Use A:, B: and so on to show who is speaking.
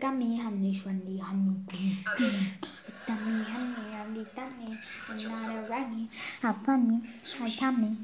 A: Gummy, honey, shwendy, honey, bee, bee. Dummy, honey, honey, dummy, I'm not a runny. How funny, how.